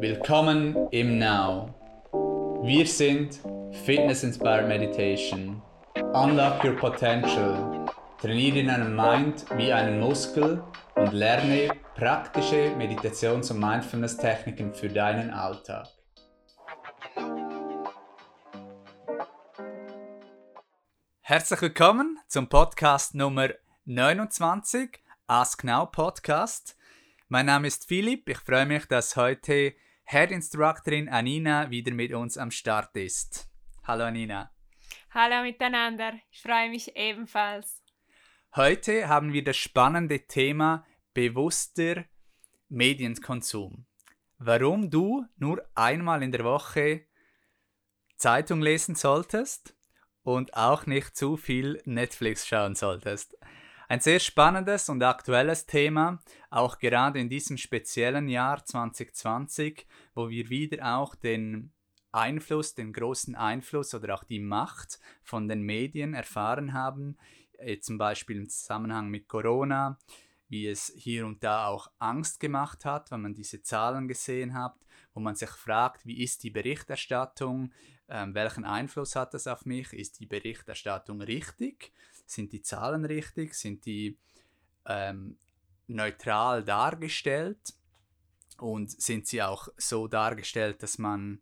Willkommen im Now. Wir sind Fitness Inspired Meditation. Unlock your potential. Trainiere deinen Mind wie einen Muskel und lerne praktische Meditations- und Mindfulness-Techniken für deinen Alltag. Herzlich willkommen zum Podcast Nummer 29, Ask Now Podcast. Mein Name ist Philipp. Ich freue mich, dass heute Head Instructorin Anina wieder mit uns am Start ist. Hallo Anina. Hallo miteinander. Ich freue mich ebenfalls. Heute haben wir das spannende Thema bewusster Medienkonsum. Warum du nur einmal in der Woche Zeitung lesen solltest und auch nicht zu viel Netflix schauen solltest. Ein sehr spannendes und aktuelles Thema, auch gerade in diesem speziellen Jahr 2020, wo wir wieder auch den Einfluss, den großen Einfluss oder auch die Macht von den Medien erfahren haben, äh, zum Beispiel im Zusammenhang mit Corona, wie es hier und da auch Angst gemacht hat, wenn man diese Zahlen gesehen hat, wo man sich fragt, wie ist die Berichterstattung, ähm, welchen Einfluss hat das auf mich, ist die Berichterstattung richtig, sind die Zahlen richtig? Sind die ähm, neutral dargestellt? Und sind sie auch so dargestellt, dass man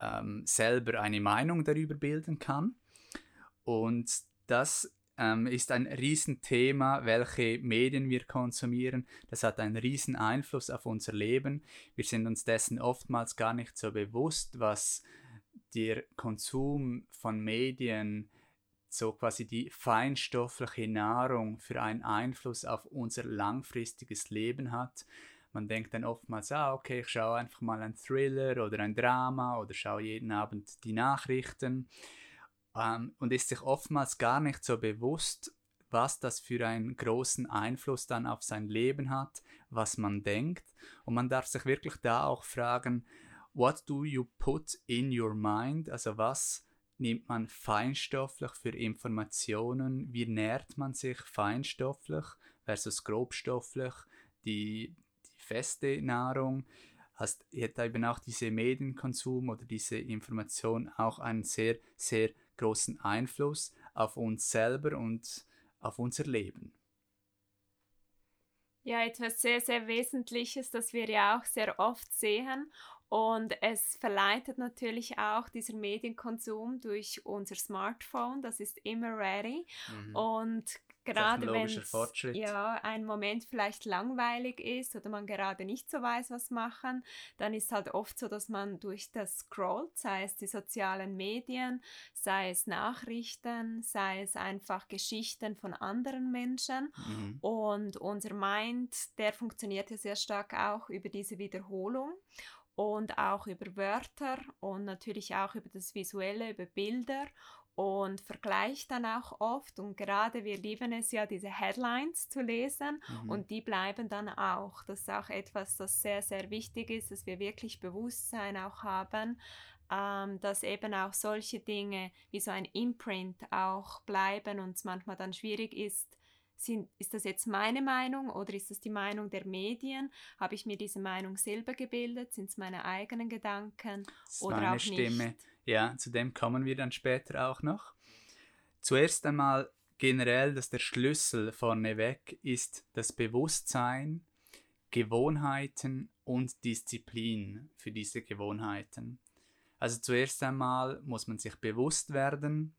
ähm, selber eine Meinung darüber bilden kann? Und das ähm, ist ein Riesenthema, welche Medien wir konsumieren. Das hat einen riesen Einfluss auf unser Leben. Wir sind uns dessen oftmals gar nicht so bewusst, was der Konsum von Medien so quasi die feinstoffliche Nahrung für einen Einfluss auf unser langfristiges Leben hat. Man denkt dann oftmals, ah, okay, ich schaue einfach mal einen Thriller oder ein Drama oder schaue jeden Abend die Nachrichten ähm, und ist sich oftmals gar nicht so bewusst, was das für einen großen Einfluss dann auf sein Leben hat, was man denkt. Und man darf sich wirklich da auch fragen, what do you put in your mind? Also was nimmt man feinstofflich für Informationen? Wie nährt man sich feinstofflich versus grobstofflich? Die, die feste Nahrung hast, hat eben auch diese Medienkonsum oder diese Information auch einen sehr, sehr großen Einfluss auf uns selber und auf unser Leben. Ja, etwas sehr, sehr Wesentliches, das wir ja auch sehr oft sehen und es verleitet natürlich auch dieser Medienkonsum durch unser Smartphone, das ist immer ready. Mhm. Und gerade wenn ja ein Moment vielleicht langweilig ist oder man gerade nicht so weiß, was machen, dann ist halt oft so, dass man durch das scrollt, sei es die sozialen Medien, sei es Nachrichten, sei es einfach Geschichten von anderen Menschen mhm. und unser Mind, der funktioniert ja sehr stark auch über diese Wiederholung und auch über Wörter und natürlich auch über das Visuelle, über Bilder und vergleicht dann auch oft und gerade wir lieben es ja, diese Headlines zu lesen mhm. und die bleiben dann auch. Das ist auch etwas, das sehr, sehr wichtig ist, dass wir wirklich Bewusstsein auch haben, ähm, dass eben auch solche Dinge wie so ein Imprint auch bleiben und es manchmal dann schwierig ist, sind, ist das jetzt meine Meinung oder ist das die Meinung der Medien? Habe ich mir diese Meinung selber gebildet? Sind es meine eigenen Gedanken oder meine auch Stimme. nicht? Ja, zu dem kommen wir dann später auch noch. Zuerst einmal generell, dass der Schlüssel vorneweg ist das Bewusstsein, Gewohnheiten und Disziplin für diese Gewohnheiten. Also zuerst einmal muss man sich bewusst werden,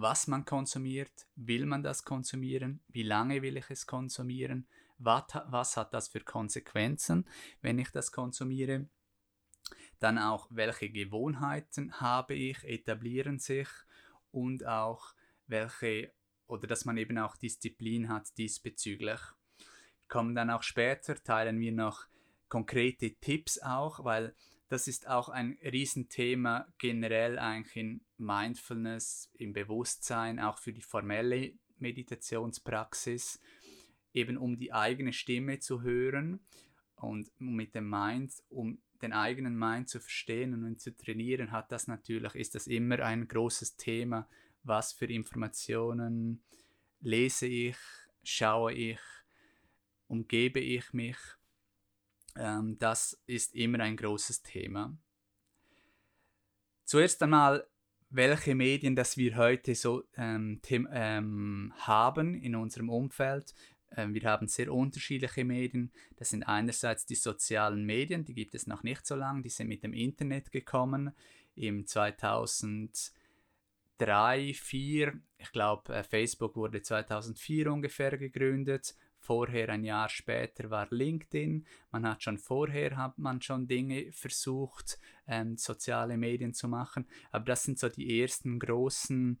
was man konsumiert, will man das konsumieren, wie lange will ich es konsumieren, was, was hat das für Konsequenzen, wenn ich das konsumiere. Dann auch, welche Gewohnheiten habe ich, etablieren sich und auch welche, oder dass man eben auch Disziplin hat diesbezüglich. Kommen dann auch später, teilen wir noch konkrete Tipps auch, weil das ist auch ein Riesenthema generell eigentlich in Mindfulness, im Bewusstsein, auch für die formelle Meditationspraxis, eben um die eigene Stimme zu hören und mit dem Mind, um den eigenen Mind zu verstehen und zu trainieren, hat das natürlich, ist das immer ein großes Thema, was für Informationen lese ich, schaue ich, umgebe ich mich Ähm, das ist immer ein großes Thema. Zuerst einmal, welche Medien, das wir heute so ähm, ähm, haben in unserem Umfeld. Ähm, wir haben sehr unterschiedliche Medien. Das sind einerseits die sozialen Medien, die gibt es noch nicht so lange, die sind mit dem Internet gekommen im 2003, 2004. Ich glaube, äh, Facebook wurde 2004 ungefähr gegründet. Vorher, ein Jahr später, war LinkedIn. Man hat schon vorher hat man schon Dinge versucht, ähm, soziale Medien zu machen. Aber das sind so die ersten großen,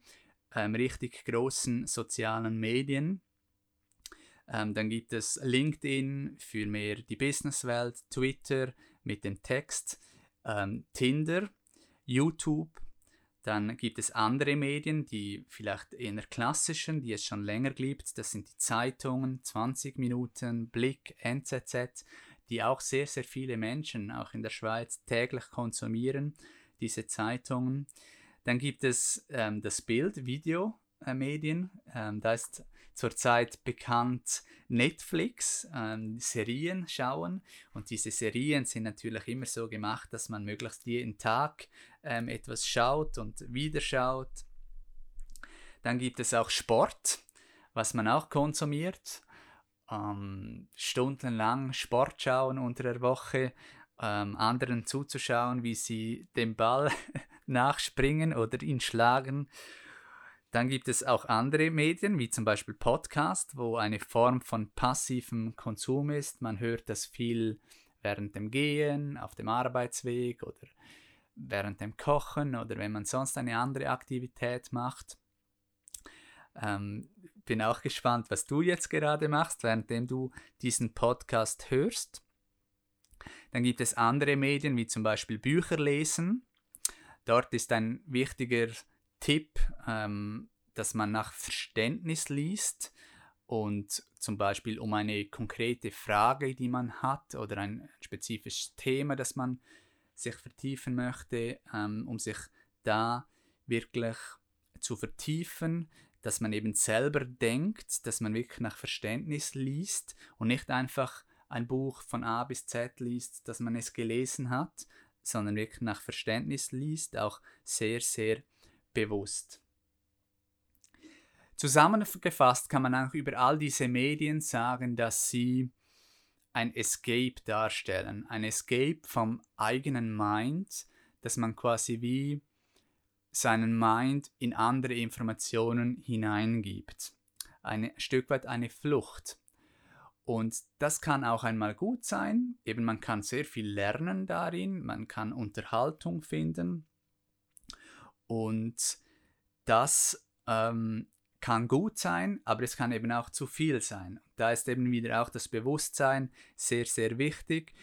ähm, richtig großen sozialen Medien. Ähm, dann gibt es LinkedIn für mehr die Businesswelt, Twitter mit dem Text, ähm, Tinder, YouTube. Dann gibt es andere Medien, die vielleicht eher klassischen, die es schon länger gibt. Das sind die Zeitungen, 20 Minuten, Blick, NZZ, die auch sehr, sehr viele Menschen, auch in der Schweiz, täglich konsumieren, diese Zeitungen. Dann gibt es ähm, das Bild, Videomedien. Ähm, da ist zurzeit bekannt Netflix, ähm, Serien schauen. Und diese Serien sind natürlich immer so gemacht, dass man möglichst jeden Tag ähm, etwas schaut und wieder schaut. Dann gibt es auch Sport, was man auch konsumiert. Ähm, stundenlang Sport schauen unter der Woche, ähm, anderen zuzuschauen, wie sie den Ball nachspringen oder ihn schlagen dann gibt es auch andere Medien, wie zum Beispiel Podcast, wo eine Form von passivem Konsum ist. Man hört das viel während dem Gehen, auf dem Arbeitsweg oder während dem Kochen oder wenn man sonst eine andere Aktivität macht. Ähm, bin auch gespannt, was du jetzt gerade machst, währenddem du diesen Podcast hörst. Dann gibt es andere Medien, wie zum Beispiel Bücher lesen. Dort ist ein wichtiger Tipp, ähm, dass man nach Verständnis liest und zum Beispiel um eine konkrete Frage, die man hat oder ein spezifisches Thema, das man sich vertiefen möchte, ähm, um sich da wirklich zu vertiefen, dass man eben selber denkt, dass man wirklich nach Verständnis liest und nicht einfach ein Buch von A bis Z liest, dass man es gelesen hat, sondern wirklich nach Verständnis liest, auch sehr, sehr bewusst. Zusammengefasst kann man auch über all diese Medien sagen, dass sie ein Escape darstellen. Ein Escape vom eigenen Mind, dass man quasi wie seinen Mind in andere Informationen hineingibt. Ein Stück weit eine Flucht. Und das kann auch einmal gut sein. Eben man kann sehr viel lernen darin, man kann Unterhaltung finden, und das ähm, kann gut sein, aber es kann eben auch zu viel sein. Da ist eben wieder auch das Bewusstsein sehr, sehr wichtig.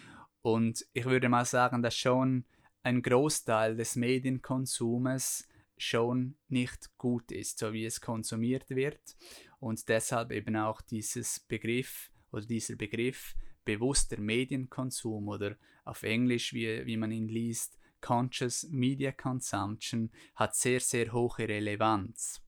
Und ich würde mal sagen, dass schon ein Großteil des Medienkonsumes schon nicht gut ist, so wie es konsumiert wird. Und deshalb eben auch dieses Begriff oder dieser Begriff bewusster Medienkonsum oder auf Englisch, wie, wie man ihn liest, Conscious Media Consumption hat sehr, sehr hohe Relevanz.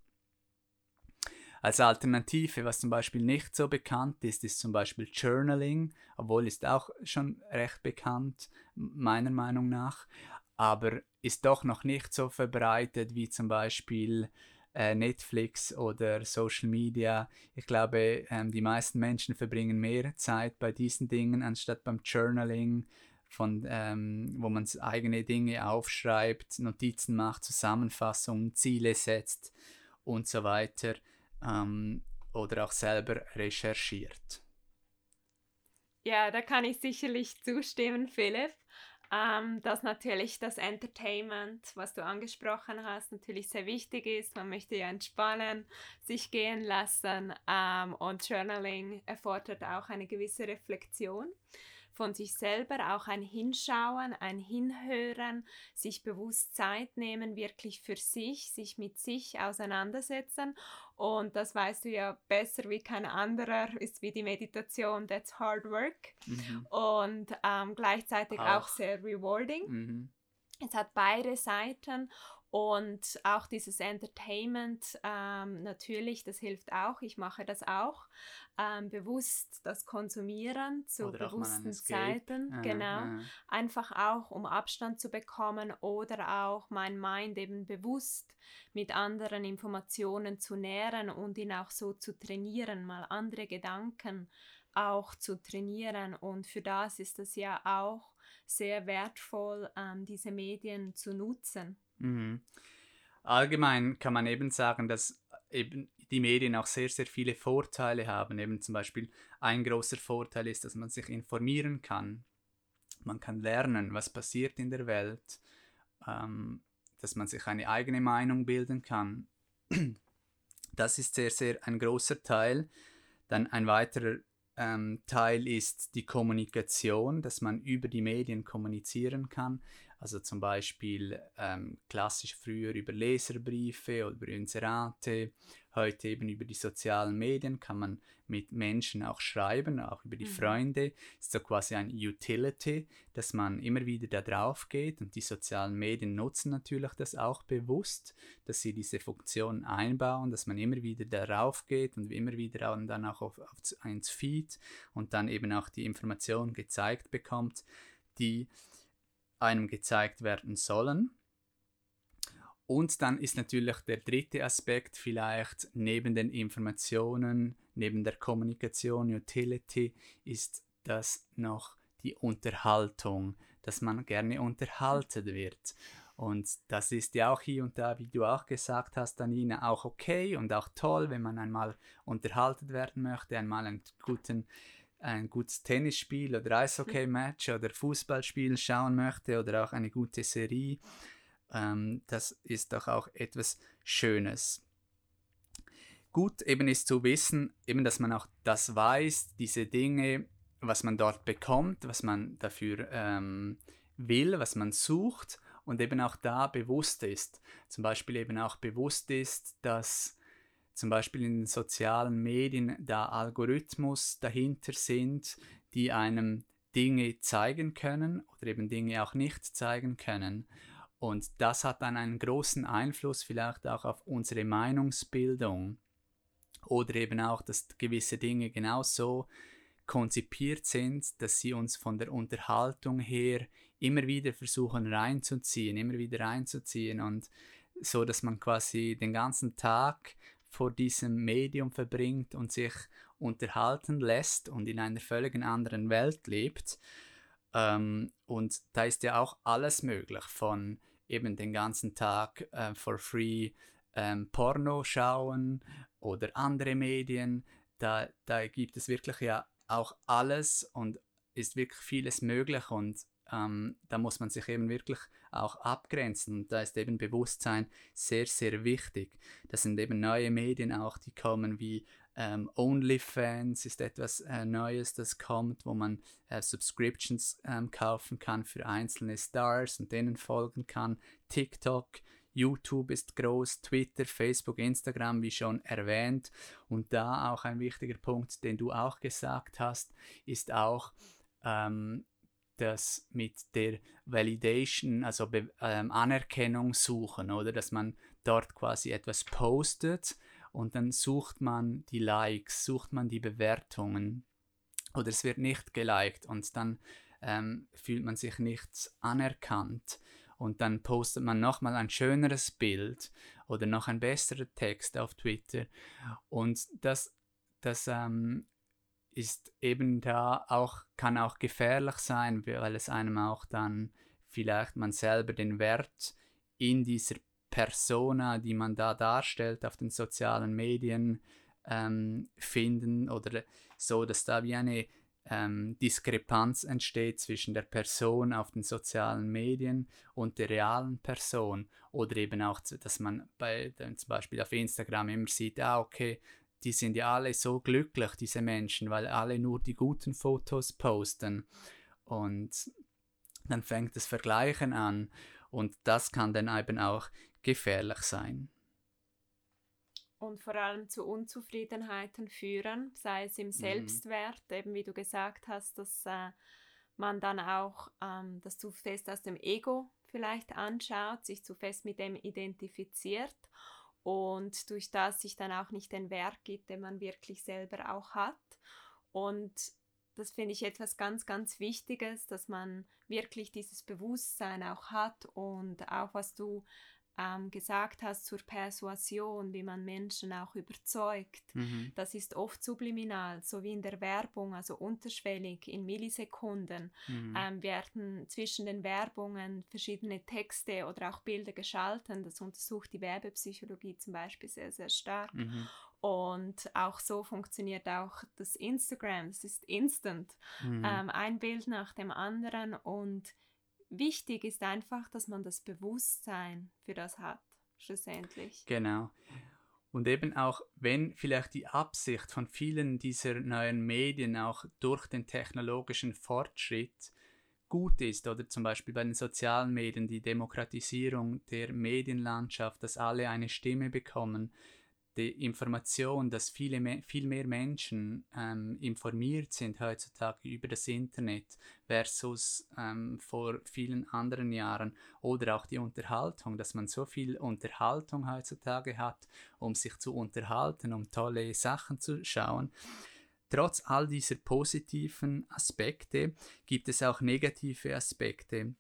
Als Alternative, was zum Beispiel nicht so bekannt ist, ist zum Beispiel Journaling, obwohl ist auch schon recht bekannt, meiner Meinung nach, aber ist doch noch nicht so verbreitet wie zum Beispiel äh, Netflix oder Social Media. Ich glaube, ähm, die meisten Menschen verbringen mehr Zeit bei diesen Dingen anstatt beim Journaling, von, ähm, wo man eigene Dinge aufschreibt, Notizen macht, Zusammenfassungen, Ziele setzt und so weiter ähm, oder auch selber recherchiert. Ja, da kann ich sicherlich zustimmen, Philipp. Ähm, dass natürlich das Entertainment, was du angesprochen hast, natürlich sehr wichtig ist. Man möchte ja entspannen, sich gehen lassen ähm, und Journaling erfordert auch eine gewisse Reflexion von sich selber auch ein Hinschauen, ein Hinhören, sich bewusst Zeit nehmen, wirklich für sich, sich mit sich auseinandersetzen. Und das weißt du ja besser wie kein anderer, ist wie die Meditation, that's hard work. Mhm. Und ähm, gleichzeitig auch. auch. sehr rewarding. Mhm. Es hat beide Seiten Und auch dieses Entertainment, ähm, natürlich, das hilft auch. Ich mache das auch. Ähm, bewusst das Konsumieren zu oder bewussten Zeiten. Ja, genau. Ja. Einfach auch, um Abstand zu bekommen oder auch mein Mind eben bewusst mit anderen Informationen zu nähren und ihn auch so zu trainieren, mal andere Gedanken auch zu trainieren. Und für das ist es ja auch sehr wertvoll, ähm, diese Medien zu nutzen. Mhm. Allgemein kann man eben sagen, dass eben die Medien auch sehr, sehr viele Vorteile haben. Eben zum Beispiel ein großer Vorteil ist, dass man sich informieren kann. Man kann lernen, was passiert in der Welt, ähm, dass man sich eine eigene Meinung bilden kann. Das ist sehr, sehr ein großer Teil. Dann ein weiterer ähm, Teil ist die Kommunikation, dass man über die Medien kommunizieren kann. Also zum Beispiel ähm, klassisch früher über Leserbriefe oder über Inserate, heute eben über die sozialen Medien kann man mit Menschen auch schreiben, auch über die mhm. Freunde. Ist so quasi ein Utility, dass man immer wieder da drauf geht und die sozialen Medien nutzen natürlich das auch bewusst, dass sie diese Funktion einbauen, dass man immer wieder darauf geht und immer wieder dann auch auf, auf eins Feed und dann eben auch die Informationen gezeigt bekommt, die einem gezeigt werden sollen. Und dann ist natürlich der dritte Aspekt vielleicht neben den Informationen, neben der Kommunikation, Utility, ist das noch die Unterhaltung, dass man gerne unterhalten wird. Und das ist ja auch hier und da, wie du auch gesagt hast, Danina, auch okay und auch toll, wenn man einmal unterhalten werden möchte, einmal einen guten ein gutes Tennisspiel oder Eishockey-Match oder Fußballspiel schauen möchte oder auch eine gute Serie, ähm, das ist doch auch etwas Schönes. Gut eben ist zu wissen, eben, dass man auch das weiß, diese Dinge, was man dort bekommt, was man dafür ähm, will, was man sucht und eben auch da bewusst ist. Zum Beispiel eben auch bewusst ist, dass zum Beispiel in den sozialen Medien da Algorithmus dahinter sind, die einem Dinge zeigen können oder eben Dinge auch nicht zeigen können. Und das hat dann einen großen Einfluss vielleicht auch auf unsere Meinungsbildung oder eben auch, dass gewisse Dinge genauso konzipiert sind, dass sie uns von der Unterhaltung her immer wieder versuchen reinzuziehen, immer wieder reinzuziehen und so, dass man quasi den ganzen Tag vor diesem Medium verbringt und sich unterhalten lässt und in einer völlig anderen Welt lebt. Ähm, und da ist ja auch alles möglich, von eben den ganzen Tag äh, for free ähm, Porno schauen oder andere Medien. Da, da gibt es wirklich ja auch alles und ist wirklich vieles möglich und ähm, da muss man sich eben wirklich auch abgrenzen. Und da ist eben Bewusstsein sehr, sehr wichtig. Das sind eben neue Medien auch, die kommen wie ähm, OnlyFans ist etwas äh, Neues, das kommt, wo man äh, Subscriptions ähm, kaufen kann für einzelne Stars und denen folgen kann. TikTok, YouTube ist groß, Twitter, Facebook, Instagram, wie schon erwähnt. Und da auch ein wichtiger Punkt, den du auch gesagt hast, ist auch ähm, das mit der Validation, also Be ähm, Anerkennung suchen, oder? Dass man dort quasi etwas postet und dann sucht man die Likes, sucht man die Bewertungen. Oder es wird nicht geliked und dann ähm, fühlt man sich nicht anerkannt. Und dann postet man nochmal ein schöneres Bild oder noch ein besserer Text auf Twitter. Und das, das ähm, ist eben da auch, kann auch gefährlich sein, weil es einem auch dann vielleicht man selber den Wert in dieser Persona, die man da darstellt auf den sozialen Medien, ähm, finden oder so, dass da wie eine ähm, Diskrepanz entsteht zwischen der Person auf den sozialen Medien und der realen Person. Oder eben auch, dass man bei zum Beispiel auf Instagram immer sieht, ah okay, die sind ja alle so glücklich, diese Menschen, weil alle nur die guten Fotos posten. Und dann fängt das Vergleichen an und das kann dann eben auch gefährlich sein. Und vor allem zu Unzufriedenheiten führen, sei es im mhm. Selbstwert, mhm. eben wie du gesagt hast, dass äh, man dann auch, ähm, dass du fest aus dem Ego vielleicht anschaut, sich zu fest mit dem identifiziert und durch das sich dann auch nicht den Wert gibt, den man wirklich selber auch hat. Und das finde ich etwas ganz, ganz Wichtiges, dass man wirklich dieses Bewusstsein auch hat und auch was du ähm, gesagt hast zur Persuasion, wie man Menschen auch überzeugt. Mhm. Das ist oft subliminal, so wie in der Werbung, also unterschwellig in Millisekunden mhm. ähm, werden zwischen den Werbungen verschiedene Texte oder auch Bilder geschalten. Das untersucht die Werbepsychologie zum Beispiel sehr, sehr stark. Mhm. Und auch so funktioniert auch das Instagram. Es ist instant. Mhm. Ähm, ein Bild nach dem anderen und wichtig ist einfach, dass man das Bewusstsein für das hat, schlussendlich. Genau. Und eben auch, wenn vielleicht die Absicht von vielen dieser neuen Medien auch durch den technologischen Fortschritt gut ist, oder zum Beispiel bei den sozialen Medien die Demokratisierung der Medienlandschaft, dass alle eine Stimme bekommen, die Information, dass viele viel mehr Menschen ähm, informiert sind heutzutage über das Internet versus ähm, vor vielen anderen Jahren oder auch die Unterhaltung, dass man so viel Unterhaltung heutzutage hat, um sich zu unterhalten, um tolle Sachen zu schauen. Trotz all dieser positiven Aspekte gibt es auch negative Aspekte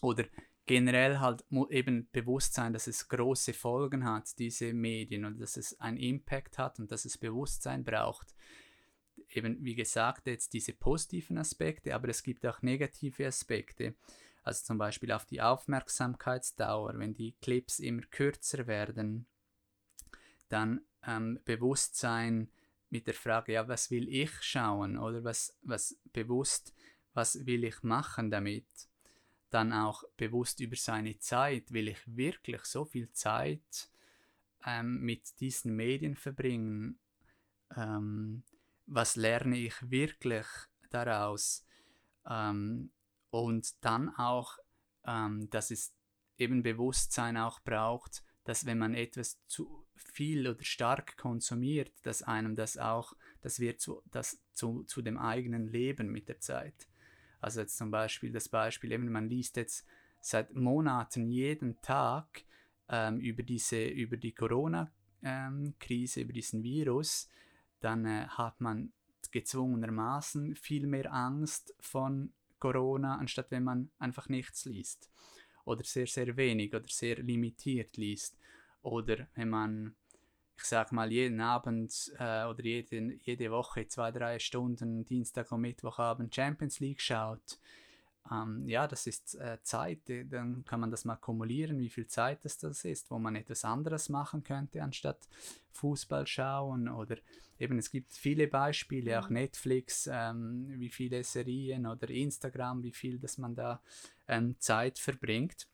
oder generell halt eben bewusst sein, dass es große Folgen hat, diese Medien, und dass es einen Impact hat und dass es Bewusstsein braucht. Eben, wie gesagt, jetzt diese positiven Aspekte, aber es gibt auch negative Aspekte. Also zum Beispiel auf die Aufmerksamkeitsdauer, wenn die Clips immer kürzer werden, dann ähm, Bewusstsein mit der Frage, ja, was will ich schauen oder was, was bewusst, was will ich machen damit? Dann auch bewusst über seine Zeit, will ich wirklich so viel Zeit ähm, mit diesen Medien verbringen? Ähm, was lerne ich wirklich daraus? Ähm, und dann auch, ähm, dass es eben Bewusstsein auch braucht, dass wenn man etwas zu viel oder stark konsumiert, dass einem das auch, das wird zu, das zu, zu dem eigenen Leben mit der Zeit. Also jetzt zum Beispiel das Beispiel, eben man liest jetzt seit Monaten jeden Tag ähm, über, diese, über die Corona-Krise, ähm, über diesen Virus, dann äh, hat man gezwungenermaßen viel mehr Angst von Corona, anstatt wenn man einfach nichts liest. Oder sehr, sehr wenig oder sehr limitiert liest. Oder wenn man ich sag mal, jeden Abend äh, oder jeden, jede Woche zwei, drei Stunden, Dienstag und Mittwochabend Champions League schaut, ähm, ja, das ist äh, Zeit, dann kann man das mal kumulieren, wie viel Zeit das, das ist, wo man etwas anderes machen könnte, anstatt Fußball schauen oder eben, es gibt viele Beispiele, auch mhm. Netflix, ähm, wie viele Serien oder Instagram, wie viel, dass man da ähm, Zeit verbringt.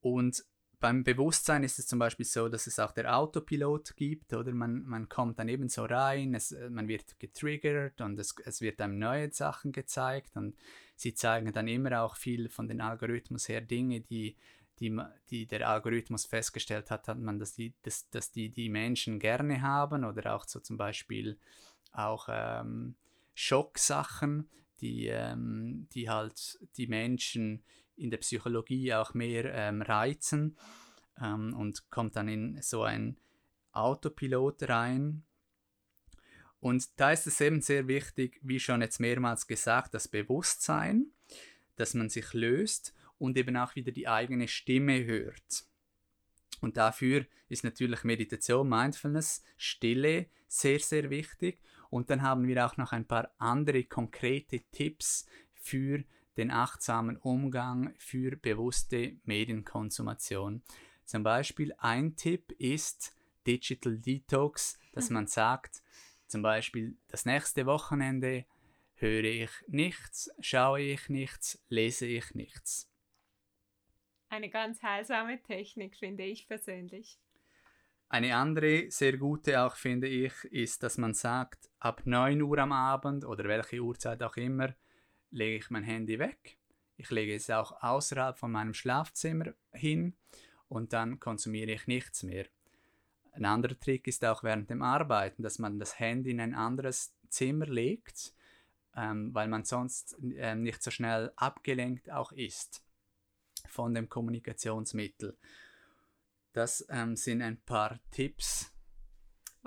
Und beim Bewusstsein ist es zum Beispiel so, dass es auch der Autopilot gibt, oder? Man, man kommt dann eben so rein, es, äh, man wird getriggert und es, es wird einem neue Sachen gezeigt und sie zeigen dann immer auch viel von den Algorithmus her Dinge, die, die, die der Algorithmus festgestellt hat, hat man, dass die, dass, dass die, die Menschen gerne haben oder auch so zum Beispiel auch ähm, Schocksachen, die, ähm, die halt die Menschen in der Psychologie auch mehr ähm, reizen ähm, und kommt dann in so ein Autopilot rein. Und da ist es eben sehr wichtig, wie schon jetzt mehrmals gesagt, das Bewusstsein, dass man sich löst und eben auch wieder die eigene Stimme hört. Und dafür ist natürlich Meditation, Mindfulness, Stille sehr, sehr wichtig. Und dann haben wir auch noch ein paar andere konkrete Tipps für den achtsamen Umgang für bewusste Medienkonsumation. Zum Beispiel ein Tipp ist Digital Detox, dass man sagt, zum Beispiel das nächste Wochenende höre ich nichts, schaue ich nichts, lese ich nichts. Eine ganz heilsame Technik, finde ich persönlich. Eine andere sehr gute auch finde ich, ist, dass man sagt, ab 9 Uhr am Abend oder welche Uhrzeit auch immer, lege ich mein Handy weg. Ich lege es auch außerhalb von meinem Schlafzimmer hin und dann konsumiere ich nichts mehr. Ein anderer Trick ist auch während dem Arbeiten, dass man das Handy in ein anderes Zimmer legt, ähm, weil man sonst ähm, nicht so schnell abgelenkt auch ist. von dem Kommunikationsmittel. Das ähm, sind ein paar Tipps,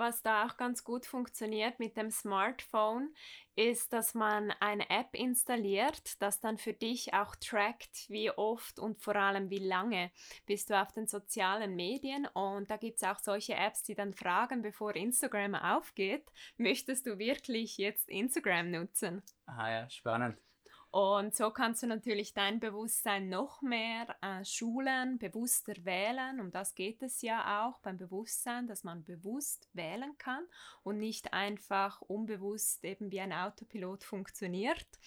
was da auch ganz gut funktioniert mit dem Smartphone, ist, dass man eine App installiert, das dann für dich auch trackt, wie oft und vor allem wie lange bist du auf den sozialen Medien. Und da gibt es auch solche Apps, die dann fragen, bevor Instagram aufgeht, möchtest du wirklich jetzt Instagram nutzen? Ah ja, spannend. Und so kannst du natürlich dein Bewusstsein noch mehr äh, schulen, bewusster wählen. Um das geht es ja auch beim Bewusstsein, dass man bewusst wählen kann und nicht einfach unbewusst eben wie ein Autopilot funktioniert,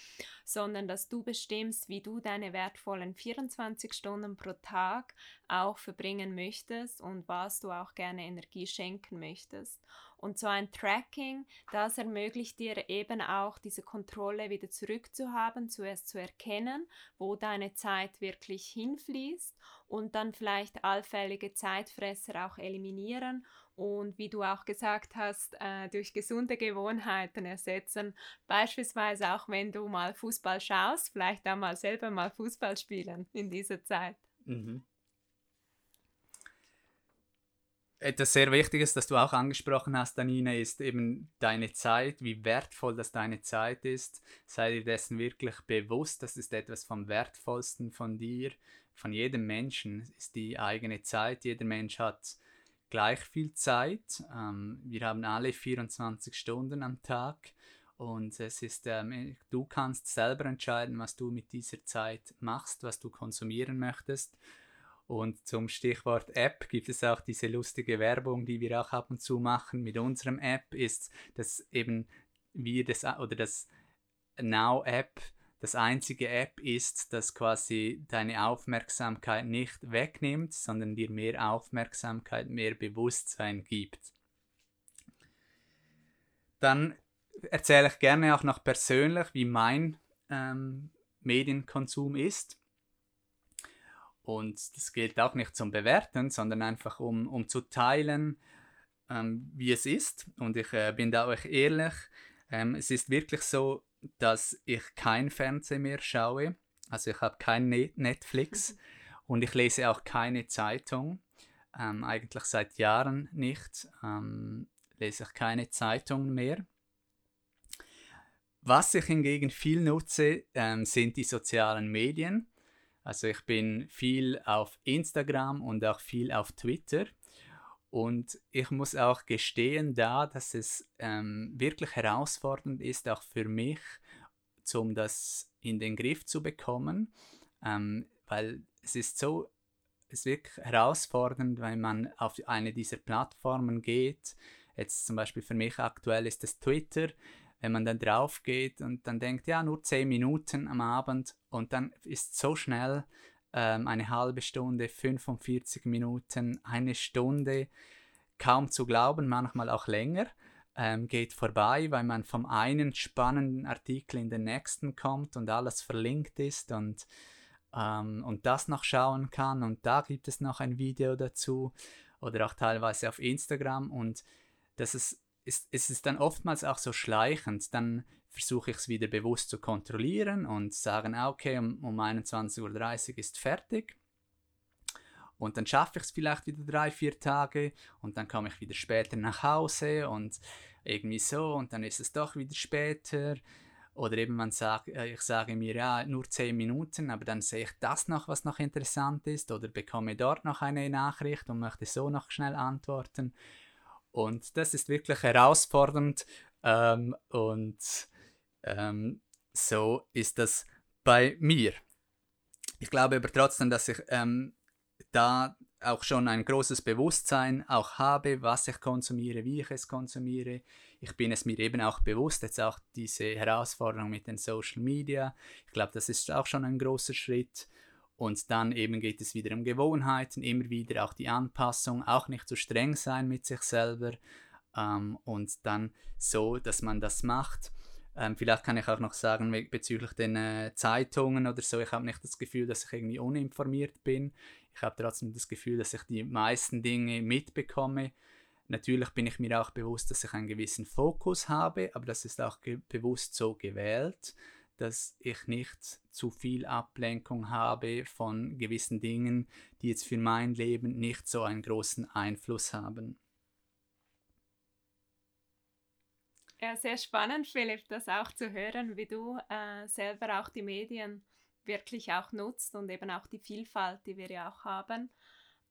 sondern dass du bestimmst, wie du deine wertvollen 24 Stunden pro Tag auch verbringen möchtest und was du auch gerne Energie schenken möchtest. Und so ein Tracking, das ermöglicht dir eben auch diese Kontrolle wieder zurückzuhaben, zuerst zu erkennen, wo deine Zeit wirklich hinfließt und dann vielleicht allfällige Zeitfresser auch eliminieren und wie du auch gesagt hast, äh, durch gesunde Gewohnheiten ersetzen. Beispielsweise auch wenn du mal Fußball schaust, vielleicht auch mal selber mal Fußball spielen in dieser Zeit. Mhm. Etwas sehr Wichtiges, das du auch angesprochen hast, Danine, ist eben deine Zeit, wie wertvoll das deine Zeit ist. Sei dir dessen wirklich bewusst, das ist etwas vom Wertvollsten von dir, von jedem Menschen, ist die eigene Zeit. Jeder Mensch hat gleich viel Zeit. Ähm, wir haben alle 24 Stunden am Tag und es ist, ähm, du kannst selber entscheiden, was du mit dieser Zeit machst, was du konsumieren möchtest. Und zum Stichwort App gibt es auch diese lustige Werbung, die wir auch ab und zu machen mit unserem App, ist, dass eben wir das oder das Now App das einzige App ist, das quasi deine Aufmerksamkeit nicht wegnimmt, sondern dir mehr Aufmerksamkeit, mehr Bewusstsein gibt. Dann erzähle ich gerne auch noch persönlich, wie mein ähm, Medienkonsum ist. Und das gilt auch nicht zum Bewerten, sondern einfach um, um zu teilen, ähm, wie es ist. Und ich äh, bin da auch ehrlich. Ähm, es ist wirklich so, dass ich kein Fernsehen mehr schaue. Also ich habe kein Netflix und ich lese auch keine Zeitung. Ähm, eigentlich seit Jahren nicht. Ähm, lese ich keine Zeitung mehr. Was ich hingegen viel nutze, ähm, sind die sozialen Medien. Also ich bin viel auf Instagram und auch viel auf Twitter. Und ich muss auch gestehen da, dass es ähm, wirklich herausfordernd ist, auch für mich, um das in den Griff zu bekommen. Ähm, weil es ist so, es ist wirklich herausfordernd, wenn man auf eine dieser Plattformen geht. Jetzt zum Beispiel für mich aktuell ist es Twitter wenn man dann drauf geht und dann denkt, ja, nur 10 Minuten am Abend und dann ist so schnell ähm, eine halbe Stunde, 45 Minuten, eine Stunde, kaum zu glauben, manchmal auch länger, ähm, geht vorbei, weil man vom einen spannenden Artikel in den nächsten kommt und alles verlinkt ist und, ähm, und das noch schauen kann und da gibt es noch ein Video dazu oder auch teilweise auf Instagram und das ist ist, ist es dann oftmals auch so schleichend. Dann versuche ich es wieder bewusst zu kontrollieren und sagen, ah, okay, um, um 21.30 Uhr ist fertig. Und dann schaffe ich es vielleicht wieder drei, vier Tage und dann komme ich wieder später nach Hause und irgendwie so und dann ist es doch wieder später. Oder eben man sagt, äh, ich sage mir ja nur zehn Minuten, aber dann sehe ich das noch, was noch interessant ist oder bekomme dort noch eine Nachricht und möchte so noch schnell antworten. Und das ist wirklich herausfordernd. Ähm, und ähm, so ist das bei mir. Ich glaube aber trotzdem, dass ich ähm, da auch schon ein großes Bewusstsein auch habe, was ich konsumiere, wie ich es konsumiere. Ich bin es mir eben auch bewusst, jetzt auch diese Herausforderung mit den Social Media. Ich glaube, das ist auch schon ein großer Schritt. Und dann eben geht es wieder um Gewohnheiten, immer wieder auch die Anpassung, auch nicht zu streng sein mit sich selber ähm, und dann so, dass man das macht. Ähm, vielleicht kann ich auch noch sagen bezüglich den äh, Zeitungen oder so, ich habe nicht das Gefühl, dass ich irgendwie uninformiert bin. Ich habe trotzdem das Gefühl, dass ich die meisten Dinge mitbekomme. Natürlich bin ich mir auch bewusst, dass ich einen gewissen Fokus habe, aber das ist auch bewusst so gewählt dass ich nicht zu viel Ablenkung habe von gewissen Dingen, die jetzt für mein Leben nicht so einen großen Einfluss haben. Ja, sehr spannend, Philipp, das auch zu hören, wie du äh, selber auch die Medien wirklich auch nutzt und eben auch die Vielfalt, die wir ja auch haben.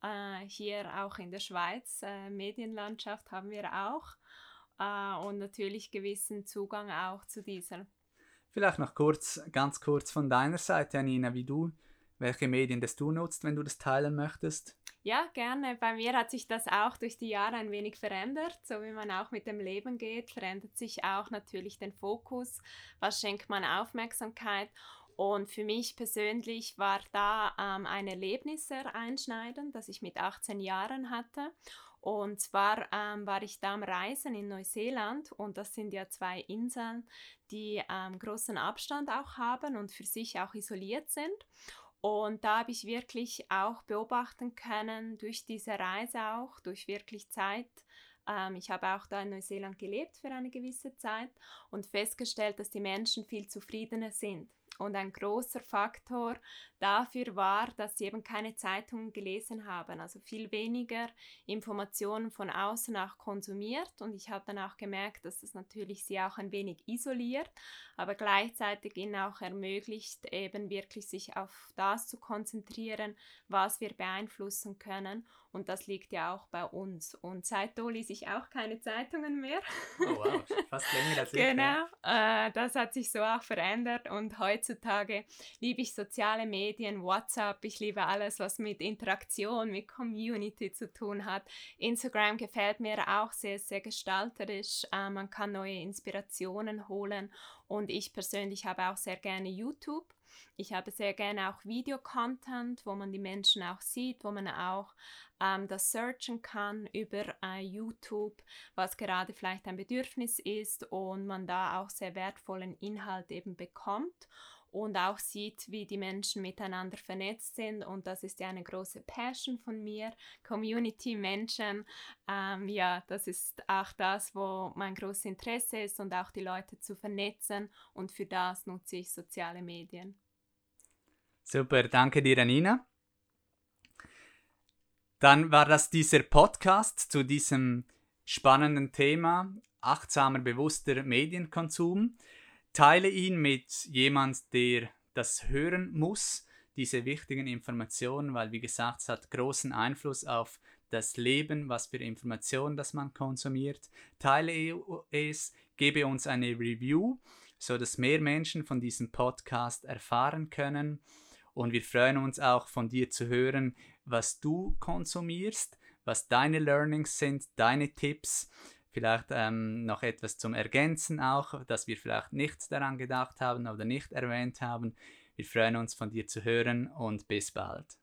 Äh, hier auch in der Schweiz, äh, Medienlandschaft haben wir auch äh, und natürlich gewissen Zugang auch zu dieser. Vielleicht noch kurz, ganz kurz von deiner Seite, Anina, wie du, welche Medien das du nutzt, wenn du das teilen möchtest. Ja, gerne. Bei mir hat sich das auch durch die Jahre ein wenig verändert. So wie man auch mit dem Leben geht, verändert sich auch natürlich den Fokus. Was schenkt man Aufmerksamkeit? Und für mich persönlich war da ähm, ein Erlebnis sehr einschneidend, das ich mit 18 Jahren hatte. Und zwar ähm, war ich da am Reisen in Neuseeland und das sind ja zwei Inseln, die ähm, großen Abstand auch haben und für sich auch isoliert sind. Und da habe ich wirklich auch beobachten können, durch diese Reise auch, durch wirklich Zeit. Ähm, ich habe auch da in Neuseeland gelebt für eine gewisse Zeit und festgestellt, dass die Menschen viel zufriedener sind. Und ein großer Faktor dafür war, dass sie eben keine Zeitungen gelesen haben, also viel weniger Informationen von außen auch konsumiert. Und ich habe dann auch gemerkt, dass das natürlich sie auch ein wenig isoliert, aber gleichzeitig ihnen auch ermöglicht, eben wirklich sich auf das zu konzentrieren, was wir beeinflussen können. Und das liegt ja auch bei uns. Und seitdem lese ich auch keine Zeitungen mehr. Oh wow, fast länger als ich. Genau, äh, das hat sich so auch verändert. Und heutzutage liebe ich soziale Medien, WhatsApp. Ich liebe alles, was mit Interaktion, mit Community zu tun hat. Instagram gefällt mir auch sehr, sehr gestalterisch. Äh, man kann neue Inspirationen holen. Und ich persönlich habe auch sehr gerne YouTube. Ich habe sehr gerne auch Videocontent, wo man die Menschen auch sieht, wo man auch ähm, das searchen kann über äh, YouTube, was gerade vielleicht ein Bedürfnis ist und man da auch sehr wertvollen Inhalt eben bekommt und auch sieht, wie die Menschen miteinander vernetzt sind. Und das ist ja eine große Passion von mir. Community, Menschen, ähm, ja, das ist auch das, wo mein großes Interesse ist und auch die Leute zu vernetzen. Und für das nutze ich soziale Medien. Super, danke dir, Anina. Dann war das dieser Podcast zu diesem spannenden Thema achtsamer, bewusster Medienkonsum. Teile ihn mit jemand, der das hören muss, diese wichtigen Informationen, weil wie gesagt, es hat großen Einfluss auf das Leben, was für Informationen das man konsumiert. Teile es, gebe uns eine Review, so dass mehr Menschen von diesem Podcast erfahren können. Und wir freuen uns auch von dir zu hören, was du konsumierst, was deine Learnings sind, deine Tipps. Vielleicht ähm, noch etwas zum Ergänzen auch, dass wir vielleicht nicht daran gedacht haben oder nicht erwähnt haben. Wir freuen uns von dir zu hören und bis bald.